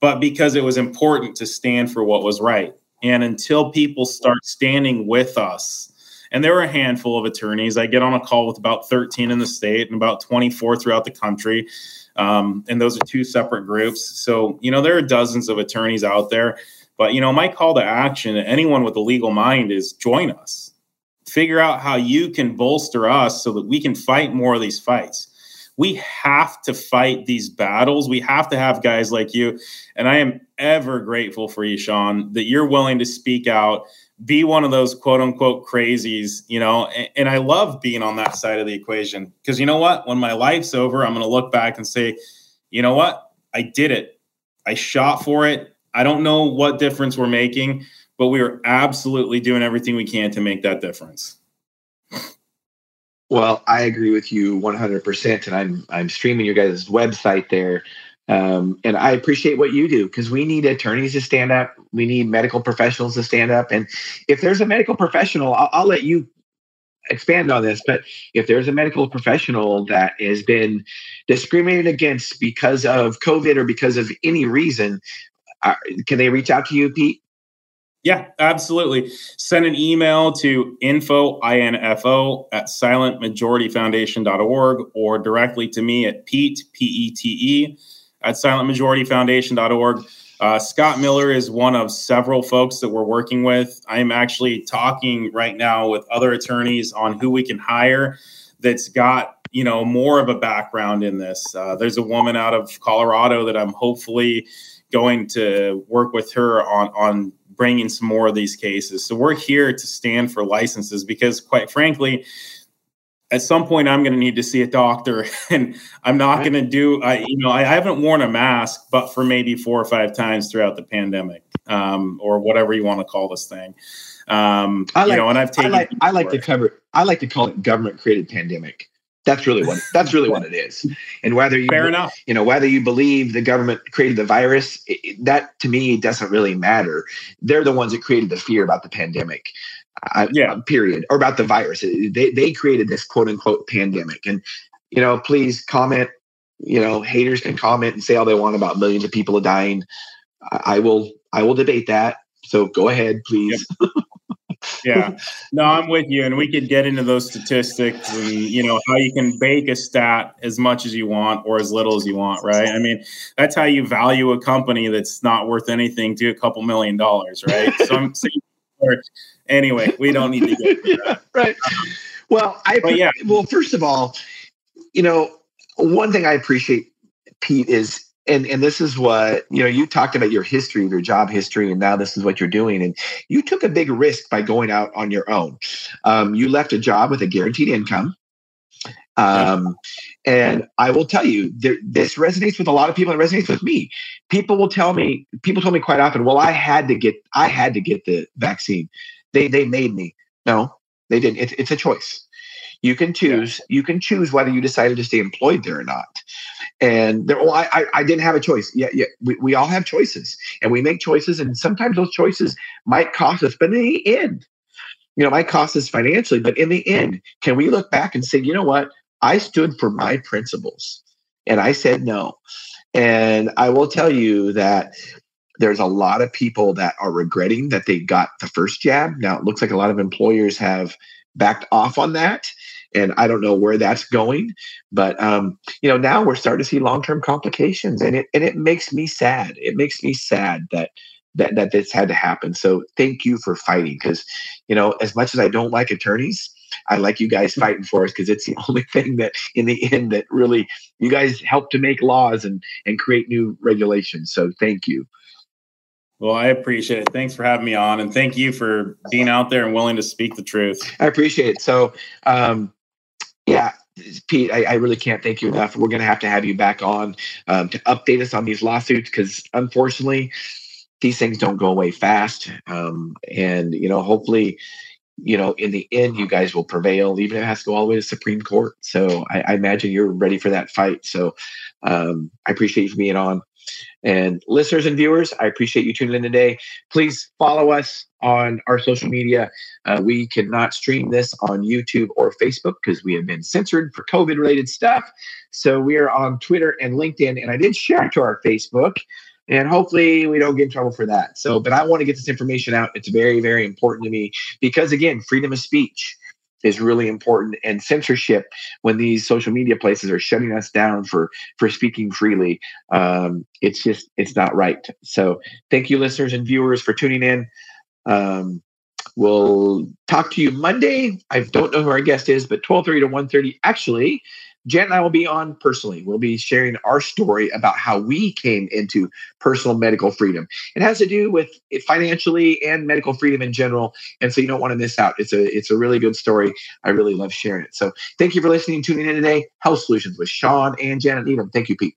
but because it was important to stand for what was right. And until people start standing with us, and there were a handful of attorneys. I get on a call with about 13 in the state and about 24 throughout the country. Um, and those are two separate groups. So, you know, there are dozens of attorneys out there. But, you know, my call to action, to anyone with a legal mind, is join us figure out how you can bolster us so that we can fight more of these fights. We have to fight these battles. We have to have guys like you. And I am ever grateful for you, Shawn, that you're willing to speak out, be one of those quote unquote crazies, you know. And, and I love being on that side of the equation because you know what? When my life's over, I'm going to look back and say, you know what? I did it. I shot for it. I don't know what difference we're making, but we are absolutely doing everything we can to make that difference. Well, I agree with you 100%. And I'm, I'm streaming your guys' website there. Um, and I appreciate what you do because we need attorneys to stand up. We need medical professionals to stand up. And if there's a medical professional, I'll, I'll let you expand on this, but if there's a medical professional that has been discriminated against because of COVID or because of any reason, uh, can they reach out to you, Pete? Yeah, absolutely. Send an email to info, I-N-F-O, at silentmajorityfoundation.org or directly to me at Pete, P-E-T-E, at silentmajorityfoundation.org. Uh, Scott Miller is one of several folks that we're working with. I'm actually talking right now with other attorneys on who we can hire that's got you know more of a background in this. Uh, there's a woman out of Colorado that I'm hopefully going to work with her on on bringing some more of these cases. So we're here to stand for licenses because, quite frankly, at some point I'm going to need to see a doctor, (laughs) and I'm not going to do. I you know I haven't worn a mask, but for maybe four or five times throughout the pandemic, um, or whatever you want to call this thing. Um, I like, you know, and I've taken. I like, I like to cover. I like to call it government created pandemic. That's really what that's really what it is. And whether you fair enough, you know, whether you believe the government created the virus, it, that to me doesn't really matter. They're the ones that created the fear about the pandemic. Uh, yeah. Period. Or about the virus. They they created this quote unquote pandemic. And you know, please comment. You know, haters can comment and say all they want about millions of people are dying. I, I will I will debate that. So go ahead, please. Yep. yeah no i'm with you and we could get into those statistics and you know how you can bake a stat as much as you want or as little as you want right i mean that's how you value a company that's not worth anything to a couple million dollars right so i'm (laughs) saying anyway we don't need to get (laughs) right. Well i yeah. well first of all you know one thing i appreciate pete is and and this is what you know you talked about your history your job history and now this is what you're doing and you took a big risk by going out on your own. Um, you left a job with a guaranteed income um, and i will tell you there, this resonates with a lot of people and resonates with me people will tell me people tell me quite often well i had to get i had to get the vaccine they they made me no they didn't it, it's a choice you can choose yeah. you can choose whether you decided to stay employed there or not and there, well, I, I didn't have a choice. Yeah, yeah. We, we all have choices, and we make choices, and sometimes those choices might cost us. But in the end, you know, might cost us financially. But in the end, can we look back and say, you know what? I stood for my principles, and I said no. And I will tell you that there's a lot of people that are regretting that they got the first jab. Now it looks like a lot of employers have backed off on that and I don't know where that's going. But um, you know, now we're starting to see long term complications, and it and it makes me sad. It makes me sad that that that this had to happen. So thank you for fighting, because you know, as much as I don't like attorneys. I like you guys fighting for us because it's the (laughs) only thing that, in the end, that really you guys help to make laws and and create new regulations. So thank you. Well, I appreciate it. Thanks for having me on, and thank you for being out there and willing to speak the truth. I appreciate it. So, um, yeah, Pete, I, I, really can't thank you enough. We're going to have to have you back on um, to update us on these lawsuits because unfortunately, these things don't go away fast. Um, and, you know, hopefully, you know, in the end, you guys will prevail, even if it has to go all the way to Supreme Court. So I, I imagine you're ready for that fight. So um, I appreciate you being on. And listeners and viewers, I appreciate you tuning in today. Please follow us on our social media. Uh, we cannot stream this on YouTube or Facebook because we have been censored for COVID related stuff. So we are on Twitter and LinkedIn. And I did share to our Facebook and hopefully we don't get in trouble for that. So, but I want to get this information out. It's very, very important to me because, again, freedom of speech is really important and censorship when these social media places are shutting us down for for speaking freely um, it's just it's not right so thank you listeners and viewers for tuning in um, we'll talk to you monday i don't know who our guest is but 12.30 to 1.30 actually Jen and I will be on personally. We'll be sharing our story about how we came into personal medical freedom. It has to do with financially and medical freedom in general, and so you don't want to miss out. It's a it's a really good story. I really love sharing it. So thank you for listening, and tuning in today. Health Solutions with Shawn and Janet Needham. Thank you, Pete.